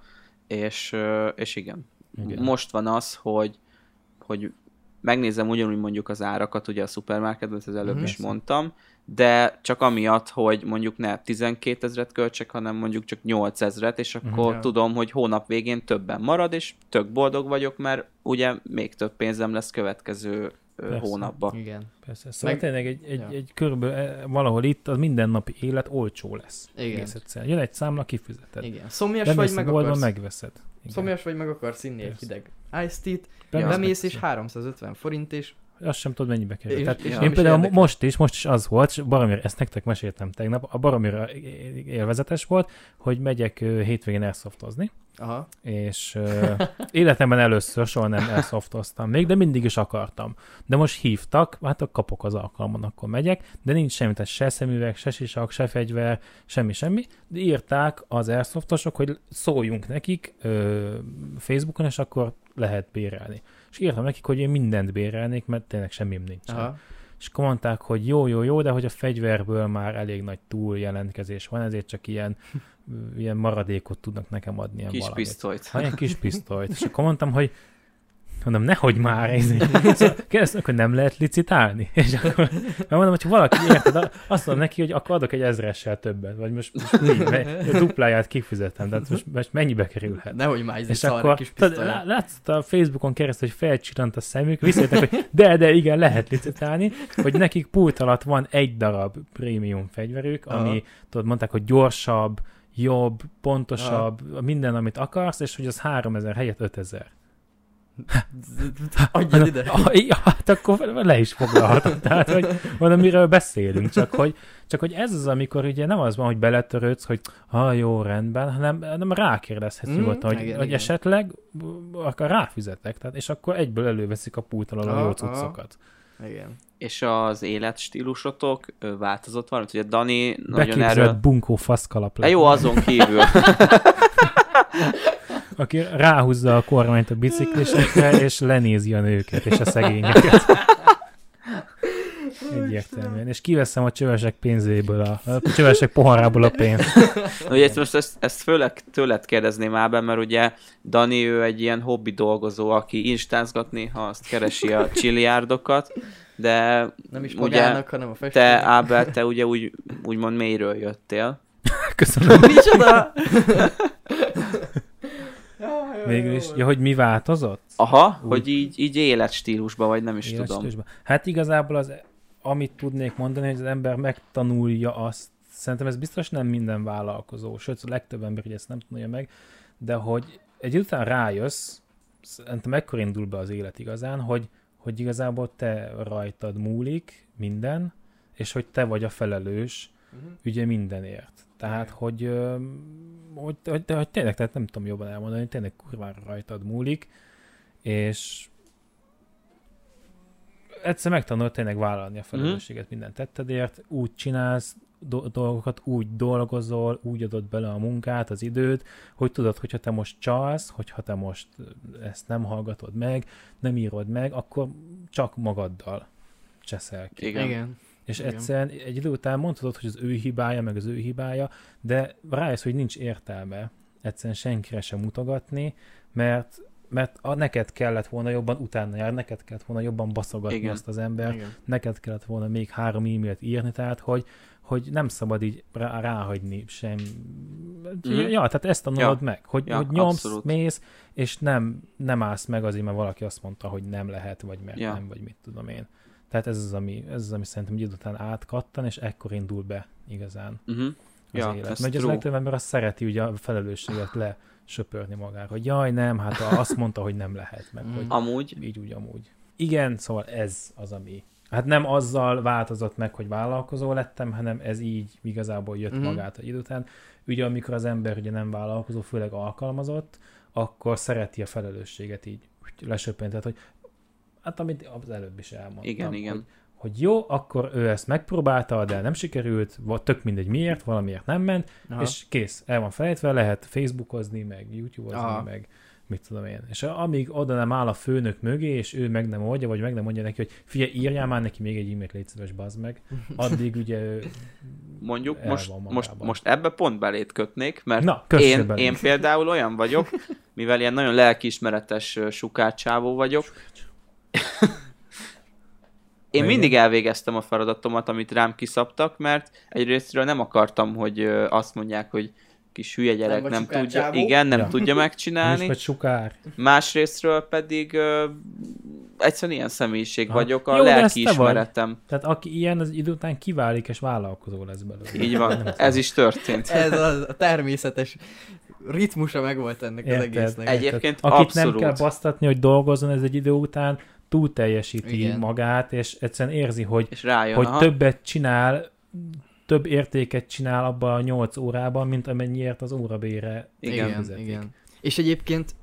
És, ö, és igen. Igen. Most van az, hogy, hogy megnézem ugyanúgy mondjuk az árakat, ugye a szupermarketben, az előbb Mhm. is mondtam, de csak amiatt, hogy mondjuk ne 12 ezret költsek, hanem mondjuk csak 8 ezret, és akkor Ja. tudom, hogy hónap végén többen marad, és tök boldog vagyok, mert ugye még több pénzem lesz következő Persze. hónapban. Igen. Persze. Szóval Meg- tényleg egy, egy, Ja. egy körülbelül eh, valahol itt a mindennapi élet olcsó lesz. Igen. Egész egyszerűen. Jön egy számla, kifizeted. Igen. Szomjas Bemész vagy meg akarsz... megveszed. Igen. Szomjas vagy meg akarsz inni egy Persze. hideg iced tea-t, Bemész, és megveszed. 350 forint és Azt sem tudod, mennyibe kerül. Tehát és én például érdekel. most is, most is az volt, és baromira, ezt nektek meséltem tegnap, a baromira élvezetes volt, hogy megyek hétvégén airsoftozni, Aha. és életemben először soha nem airsoftoztam még, de mindig is akartam. De most hívtak, hát akkor kapok az alkalmon, akkor megyek, de nincs semmi, tehát se szemüveg, se sisak, se fegyver, semmi, semmi. De írták az airsoftosok, hogy szóljunk nekik ö, Facebookon, és akkor lehet bérelni. És írtam nekik, hogy én mindent bérelnék, mert tényleg semmim nincs. Aha. És akkor mondták, hogy jó, jó, jó, de hogy a fegyverből már elég nagy túljelentkezés van, ezért csak ilyen, (laughs) ilyen maradékot tudnak nekem adni. Kis valamit. pisztolyt. Ha, ilyen kis pisztolyt. És akkor mondtam, hogy mondom, nehogy már. Ez szóval kérdeztem, hogy nem lehet licitálni. (laughs) És akkor mert mondom, hogy valaki érted, azt mondom neki, hogy akkor adok egy ezressel többet, vagy most, most mi, a dupláját kifizetem, tehát most, most mennyibe kerülhet. Nehogy már ez És szar akkor kis látszott a Facebookon keresztül, hogy felcsillant a szemük, visszajöttek, hogy de, de igen, lehet licitálni, hogy nekik pult alatt van egy darab prémium fegyverük, ami, Aha. tudod, mondták, hogy gyorsabb, jobb, pontosabb, minden, amit akarsz, és hogy az 3000 helyett 5000. (laughs) Adjad ide. Ah, ja, hát akkor le is foglalhatom. Tehát, hogy mondom, miről beszélünk, csak hogy, csak hogy ez az, amikor ugye nem az van, hogy beletörődsz, hogy ha jó, rendben, hanem, hanem rákérdezhetsz Mm, nyugodtan, hogy, igen, hogy igen. esetleg akkor ráfizetek, tehát, és akkor egyből előveszik a pult alól a jó cuccokat. Igen. És az életstílusotok változott valamit? Ugye Dani nagyon Beképzelt erről... bunkó faszkalap E lett, jó, azon kívül. (laughs) aki ráhúzza a kormányt a biciklisekre, (laughs) és lenézi a nőket és a szegényeket. Egyértelműen. És kiveszem a csövesek pénzéből, a, a csövesek poharából a pénzt. (laughs) Ugye ezt most ezt, ezt főleg tőled kérdezném Ábel, mert ugye Dani ő egy ilyen hobbi dolgozó, aki instánzgatni, ha azt keresi a (laughs) csiliárdokat, de Nem is ugye magának, hanem a te festőnek. Ábel, te ugye úgy, úgymond mélyről jöttél. Köszönöm. Micsoda? Végül is. Ja, hogy mi változott? Aha, Úgy. hogy így, így életstílusban, vagy nem is tudom. Hát igazából az, amit tudnék mondani, hogy az ember megtanulja azt, szerintem ez biztos nem minden vállalkozó, sőt, a legtöbb ember ezt nem tanulja meg, de hogy egy után rájössz, szerintem ekkor indul be az élet igazán, hogy, hogy igazából te rajtad múlik minden, és hogy te vagy a felelős Mhm. ugye mindenért. Tehát, hogy, hogy, hogy, hogy tényleg, tehát nem tudom jobban elmondani, tényleg kurvára rajtad múlik, és egyszer megtanulod tényleg vállalni a felelősséget minden tettedért, úgy csinálsz do- dolgokat, úgy dolgozol, úgy adod bele a munkát, az időt, hogy tudod, hogyha te most csalsz, hogyha te most ezt nem hallgatod meg, nem írod meg, akkor csak magaddal cseszel ki. Igen. Igen. És Igen. egyszerűen egy idő után mondhatod, hogy az ő hibája, meg az ő hibája, de rájössz, hogy nincs értelme egyszerűen senkire sem mutogatni, mert mert a, neked kellett volna jobban utána jár, neked kellett volna jobban baszogatni Igen. azt az embert, Igen. neked kellett volna még három e-mailt írni, tehát hogy, hogy nem szabad így rá, ráhagyni sem. Mhm. Ja, tehát ezt tanulod Ja. meg, hogy, Ja, hogy nyomsz, abszolút. mész, és nem, nem állsz meg azért, mert valaki azt mondta, hogy nem lehet, vagy mert Ja. nem, vagy mit tudom én. Tehát ez az, ami, ez az, ami szerintem egy idő után átkattan, és ekkor indul be igazán Uh-huh. az Ja, élet. Mert az legtöbb ember azt szereti ugye a felelősséget lesöpörni magára, hogy jaj, nem, hát azt mondta, hogy nem lehet, meg Mm. hogy Amúgy, így úgy amúgy. Igen, szóval ez az, ami... Hát nem azzal változott meg, hogy vállalkozó lettem, hanem ez így igazából jött Mhm. mm-hmm. magát egy idő után. Ugye amikor az ember ugye nem vállalkozó, főleg alkalmazott, akkor szereti a felelősséget így lesöpörni. Tehát, hogy hát amit az előbb is elmondtam. Igen, igen. Hogy, hogy jó, akkor ő ezt megpróbálta, de nem sikerült, vagy tök mindegy miért, valamiért nem ment, Aha. és kész, el van felejtve, lehet Facebookozni, meg YouTube-ozni, Aha. meg mit tudom én. És amíg oda nem áll a főnök mögé, és ő meg nem oldja, vagy meg nem mondja neki, hogy figyelj, írjál már neki még egy e-mailt, légy szíves, bazd meg. (laughs) Addig ugye ő... mondjuk most, most, most ebbe pont belét kötnék, mert Na, én, bele. én például olyan vagyok, mivel ilyen nagyon lelkiismeretes sukácsávó vagyok, én Igen. mindig elvégeztem a feladatomat, amit rám kiszabtak, mert egyrésztről nem akartam, hogy azt mondják, hogy kis hülye gyerek vagy nem, tudja, sukácsávó. igen, nem Ja. tudja Nem (laughs) megcsinálni. vagy sukár. Másrésztről pedig ö, egyszerűen ilyen személyiség Aha. vagyok, a Jó, ezt te lelkiismeretem. Tehát aki ilyen, az idő után kiválik, és vállalkozó lesz belőle. Így van, ez is történt. (laughs) Ez az a természetes ritmusa megvolt ennek az Érted? egésznek. Egyébként Akit abszolút. nem kell basztatni, hogy dolgozzon ez egy idő után, túl teljesíti Igen. magát, és egyszerűen érzi, hogy, És rájön, hogy aha. többet csinál, több értéket csinál abban a 8 órában, mint amennyiért az órabére Igen. fizetik. igen. És egyébként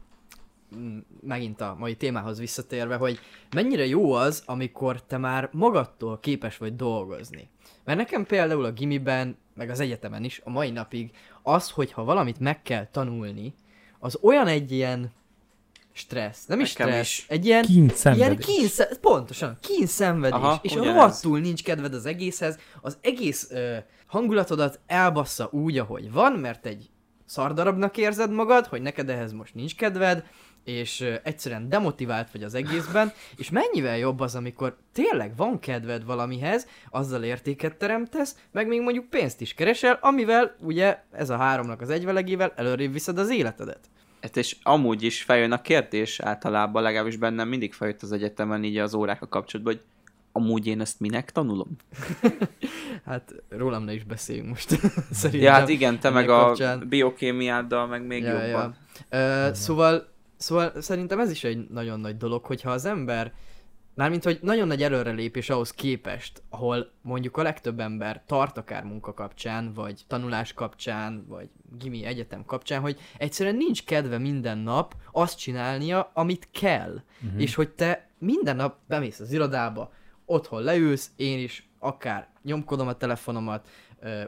mm, megint a mai témához visszatérve, hogy mennyire jó az, amikor te már magadtól képes vagy dolgozni. Mert nekem például a gimiben, meg az egyetemen is, a mai napig az, hogy ha valamit meg kell tanulni, az olyan egy ilyen stressz, nem is Nekem stressz, is. egy ilyen, Kint ilyen szenvedés. kínsze, pontosan, kínszenvedés, Aha, és rohadtul nincs kedved az egészhez, az egész ö, hangulatodat elbassza úgy, ahogy van, mert egy szardarabnak érzed magad, hogy neked ehhez most nincs kedved, és ö, egyszerűen demotivált vagy az egészben, (laughs) és mennyivel jobb az, amikor tényleg van kedved valamihez, azzal értéket teremtesz, meg még mondjuk pénzt is keresel, amivel ugye ez a háromnak az egyvelegével előrébb viszed az életedet. Hát és amúgy is feljön a kérdés általában, legalábbis bennem mindig feljött az egyetemen így az órákkal kapcsolatban, hogy amúgy én ezt minek tanulom? (laughs) Hát rólam ne is beszéljünk most. (laughs) Szerintem. Ja, hát igen, te meg a kapcsán. biokémiáddal, meg még Ja, jobban. ja. Ö, szóval, szóval szerintem ez is egy nagyon nagy dolog, hogyha az ember, mármint hogy nagyon nagy előrelépés ahhoz képest, ahol mondjuk a legtöbb ember tart akár munka kapcsán, vagy tanulás kapcsán, vagy gimi egyetem kapcsán, hogy egyszerűen nincs kedve minden nap azt csinálnia, amit kell. Mhm. És hogy te minden nap bemész az irodába, otthon leülsz, én is akár nyomkodom a telefonomat,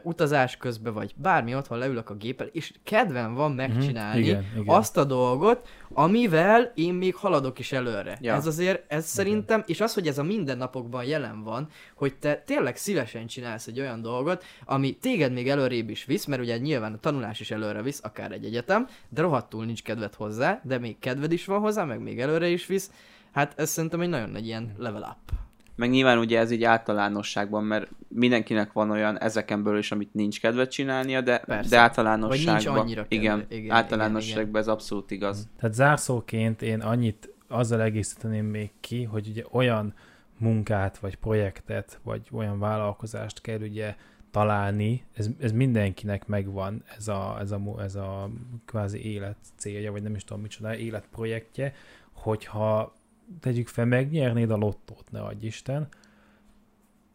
utazás közben, vagy bármi otthon leülök a géppel, és kedvem van megcsinálni Mhm. Igen, igen. azt a dolgot, amivel én még haladok is előre. Ja. Ez azért, ez szerintem, és az, hogy ez a mindennapokban jelen van, hogy te tényleg szívesen csinálsz egy olyan dolgot, ami téged még előrébb is visz, mert ugye nyilván a tanulás is előre visz, akár egy egyetem, de rohadtul nincs kedved hozzá, de még kedved is van hozzá, meg még előre is visz, hát ez szerintem egy nagyon nagy ilyen level up. Meg nyilván ugye ez így általánosságban, mert mindenkinek van olyan ezeken belül is, amit nincs kedve csinálnia, de, Persze. de általánosságban, annyira kedve. igen, Igen, igen, általánosságban ez abszolút igaz. Tehát zárszóként én annyit azzal egészíteném még ki, hogy ugye olyan munkát, vagy projektet, vagy olyan vállalkozást kell ugye találni, ez, ez mindenkinek megvan, ez a, ez, a, ez a kvázi élet célja, vagy nem is tudom micsoda, életprojektje, hogyha tegyük fel, megnyernéd a lottót, ne adj Isten,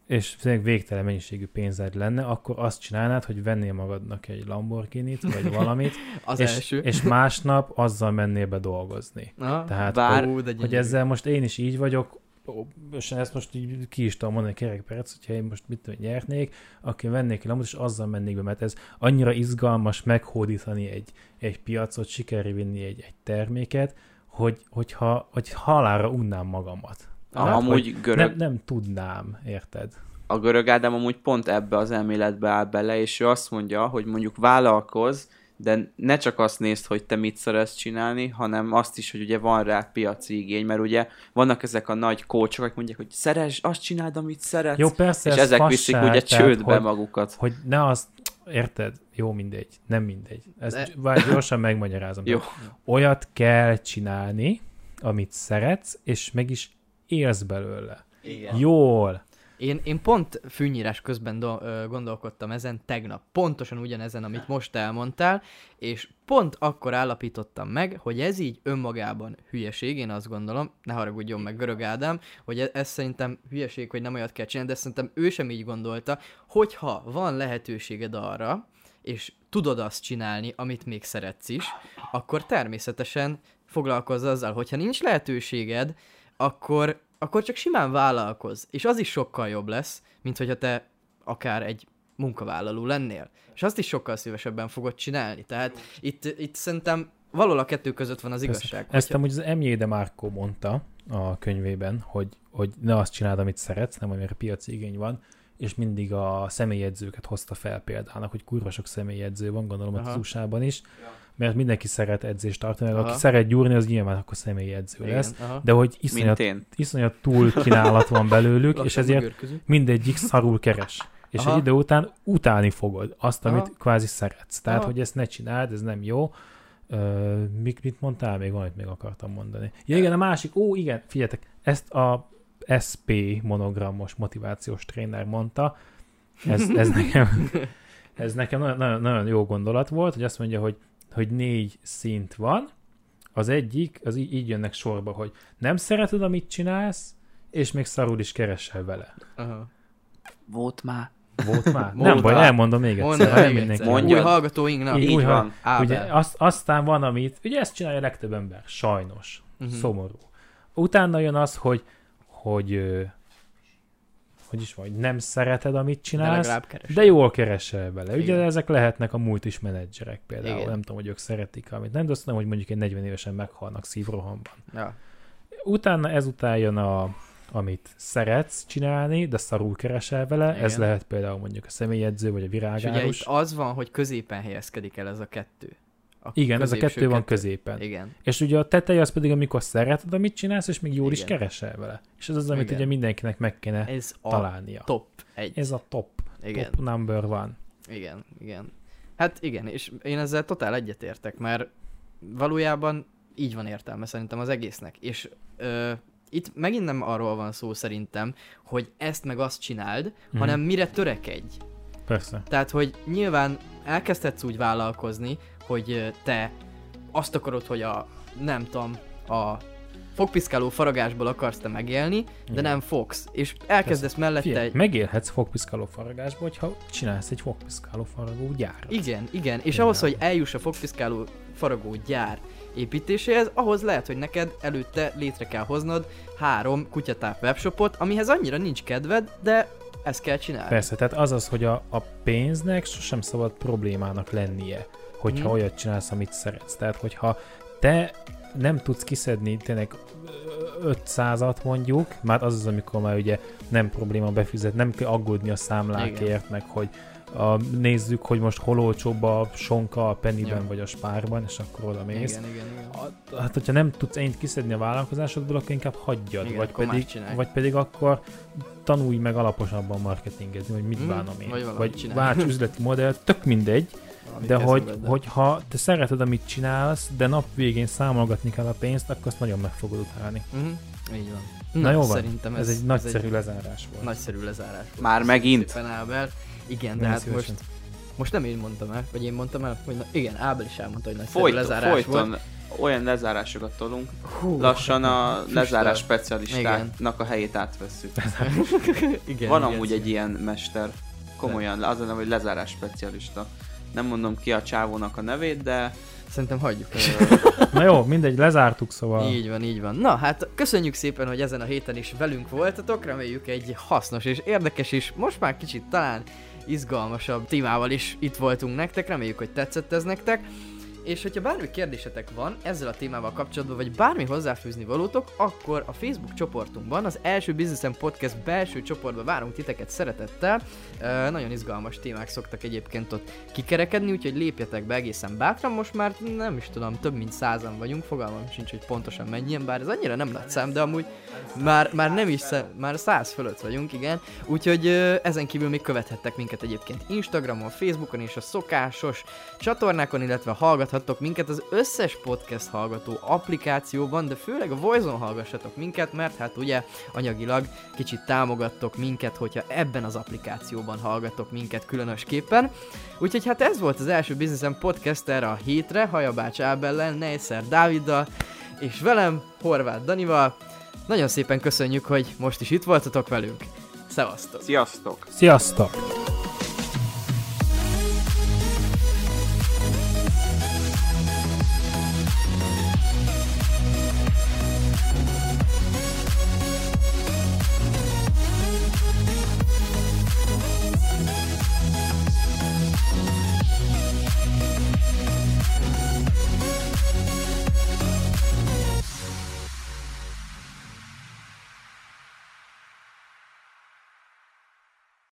és végtelen mennyiségű pénzed lenne, akkor azt csinálnád, hogy vennél magadnak egy Lamborghini-t, vagy (laughs) valamit, Az és, első. és másnap azzal mennél be dolgozni. Aha. Tehát, Bár- Ó, de hogy ezzel most én is így vagyok, és ezt most így ki is tudom mondani kerekperec, hogyha én most mit tudom, nyernék, akkor vennék egy lamut, és azzal mennék be, mert ez annyira izgalmas meghódítani egy, egy piacot, sikerre vinni egy, egy terméket, hogy, hogyha, hogy halára unnám magamat. Ah, Tehát, amúgy görög, Nem, nem tudnám, érted? a görög Ádám amúgy pont ebbe az elméletbe áll bele, és ő azt mondja, hogy mondjuk vállalkoz, de ne csak azt nézd, hogy te mit szeretsz csinálni, hanem azt is, hogy ugye van rá piaci igény, mert ugye vannak ezek a nagy kócsok, akik mondják, hogy szeres, azt csináld, amit szeretsz, Jó, persze, és ez ezek viszik fasság, ugye tehát, csődbe hogy, magukat. hogy ne azt, érted? Jó, mindegy. Nem mindegy. Ezt várj, gyorsan megmagyarázom. (laughs) Jó. Olyat kell csinálni, amit szeretsz, és meg is élsz belőle. Igen. Jól. Én, én pont fűnyírás közben do, ö, gondolkodtam ezen tegnap, pontosan ugyanezen, amit most elmondtál, és pont akkor állapítottam meg, hogy ez így önmagában hülyeség, én azt gondolom, ne haragudjon meg Görög Ádám, hogy e- ez szerintem hülyeség, hogy nem olyat kell csinálni, de szerintem ő sem így gondolta, hogyha van lehetőséged arra, és tudod azt csinálni, amit még szeretsz is, akkor természetesen foglalkozz azzal, hogyha nincs lehetőséged, akkor, akkor csak simán vállalkozz, és az is sokkal jobb lesz, mint hogyha te akár egy munkavállaló lennél. És azt is sokkal szívesebben fogod csinálni. Tehát itt, itt szerintem valahol a kettő között van az igazság. Ezt Hogyha- amúgy az M.J. de Marco mondta a könyvében, hogy, hogy ne azt csináld, amit szeretsz, nem amire piaci igény van, és mindig a személyedzőket hozta fel példának, hogy kurva sok személyedző van, gondolom Aha. az USA-ban is, mert mindenki szeret edzést tartani, Aha. aki szeret gyúrni, az nyilván akkor személyedző Igen, lesz, aha. de hogy iszonyat, iszonyat túl kínálat van belőlük, és ezért mindegyik szarul keres. És Aha. egy idő után utálni fogod azt, amit Aha. kvázi szeretsz. Tehát, Aha. hogy ezt ne csináld, ez nem jó. Ö, mit, mit mondtál? Még valamit még akartam mondani. Ja, igen, a másik, ó, igen, figyeljetek, ezt a SP monogramos motivációs tréner mondta, ez, ez nekem, (laughs) ez nekem nagyon, nagyon, nagyon jó gondolat volt, hogy azt mondja, hogy, hogy négy szint van, az egyik, az így, így jönnek sorba, hogy nem szereted, amit csinálsz, és még szarul is keresel vele. Aha. Volt már. Volt már? Mondd nem baj, elmondom még egyszer. El nem még mindenki. egyszer. Mondjad. Új hallgatóinknak. Így, Így van. Ábel. Ugye azt, aztán van, amit, ugye ezt csinálja a legtöbb ember, sajnos, uh-huh. szomorú. Utána jön az, hogy, hogy, hogy is van, hogy nem szereted, amit De csinálsz, keres. de jól keresel vele. Ugye Igen. ezek lehetnek a multis menedzserek például. Igen. Nem tudom, hogy ők szeretik, amit nem, de azt mondom, hogy mondjuk egy 40 évesen meghalnak szívrohamban. Ja. Utána ezután jön a, amit szeretsz csinálni, de szarul keresel vele. Igen. Ez lehet például mondjuk a személyedző, vagy a És ugye virágárus. itt az van, hogy középen helyezkedik el ez a kettő. A Igen, ez a kettő van középen. Igen. És ugye a teteje az pedig, amikor szereted, amit csinálsz, és még jól is Igen. keresel vele. És ez az, amit Igen. ugye mindenkinek meg kéne Ez a találnia. top egy. Ez a top. Igen. Top number one. Igen, igen. Hát igen, és én ezzel totál egyetértek, mert valójában így van értelme szerintem az egésznek. És ö, itt megint nem arról van szó szerintem, hogy ezt meg azt csináld, Mhm. hanem mire törekedj. Persze. Tehát, hogy nyilván elkezdhetsz úgy vállalkozni, hogy te azt akarod, hogy a, nem tudom, a fogpiszkáló faragásból akarsz te megélni, de Igen. nem fogsz. És elkezdesz mellette Figyelj, egy... megélhetsz fogpiszkáló faragásba, hogyha csinálsz egy fogpiszkáló faragó gyárat. Igen, igen, és Például. ahhoz, hogy eljuss a fogpiszkáló faragó gyár építéséhez, ahhoz lehet, hogy neked előtte létre kell hoznod három kutyatáp webshopot, amihez annyira nincs kedved, de ezt kell csinálni. Persze, tehát az az, hogy a, a pénznek sosem szabad problémának lennie, hogyha Mhm. olyat csinálsz, amit szeretsz. Tehát, hogyha te nem tudsz kiszedni tényleg 500-at mondjuk, már az az, amikor már ugye nem probléma befizet, nem kell aggódni a számlákért, meg hogy a, nézzük, hogy most hol olcsóbb a sonka a pennyben Ja. vagy a spárban, és akkor oda mész. Igen, igen, igen. A- Hát, hogyha nem tudsz ennyit kiszedni a vállalkozásodból, akkor inkább hagyjad, Igen, vagy, pedig, vagy pedig akkor tanulj meg alaposabban marketingezni, hogy mit Mm, bánom én. vagy vagy válts üzleti modell, tök mindegy, de hogy, hogyha te szereted, amit csinálsz, de nap végén számolgatni kell a pénzt, akkor azt nagyon meg fogod utálni. Mhm, így van. Na, jó van, szerintem ez, ez, ez egy nagyszerű lezárás volt. nagyszerű lezárás. volt. Már megint? Szépen Ábel. Igen, de hát most, most nem én mondtam el, vagy én mondtam el, hogy na, igen, Ábel is elmondta, hogy nagyszerű Folyton, lezárás folyton volt. olyan lezárásokat tolunk. Hú, Lassan a füstöl. lezárás specialistáknak a helyét átvesszük. (laughs) igen, Van igen, amúgy egy ilyen mester, komolyan, az a neve, hogy lezárás specialista. Nem mondom ki a csávónak a nevét, de Szerintem hagyjuk. Na jó, mindegy, lezártuk, szóval Így van, így van. Na hát köszönjük szépen, hogy ezen a héten is velünk voltatok, reméljük egy hasznos és érdekes is, most már kicsit talán izgalmasabb témával is itt voltunk nektek, reméljük, hogy tetszett ez nektek. És hogyha bármi kérdésetek van ezzel a témával kapcsolatban, vagy bármi hozzáfűzni valótok, akkor a Facebook csoportunkban, az első Business Podcast belső csoportban várunk titeket szeretettel. Uh, nagyon izgalmas témák szoktak egyébként ott kikerekedni, úgyhogy lépjetek be egészen bátran. Most már nem is tudom, több mint százan vagyunk, fogalmam sincs, hogy pontosan mennyien, bár ez annyira nem nagy szám, de amúgy már, már nem is, szem, már száz fölött vagyunk, igen. Úgyhogy ezen kívül még követhettek minket egyébként Instagramon, Facebookon és a szokásos csatornákon, illetve hallgathattok minket az összes podcast hallgató applikációban, de főleg a Voice-on hallgassatok minket, mert hát ugye anyagilag kicsit támogattok minket, hogyha ebben az applikációban hallgatok minket különösképpen. Úgyhogy hát ez volt az első Business Podcast erre a hétre, Hajabács Ábellel, Nejszer Dáviddal, és velem, Horváth Danival. Nagyon szépen köszönjük, hogy most is itt voltatok velünk. Szevasztok! Sziasztok! Sziasztok!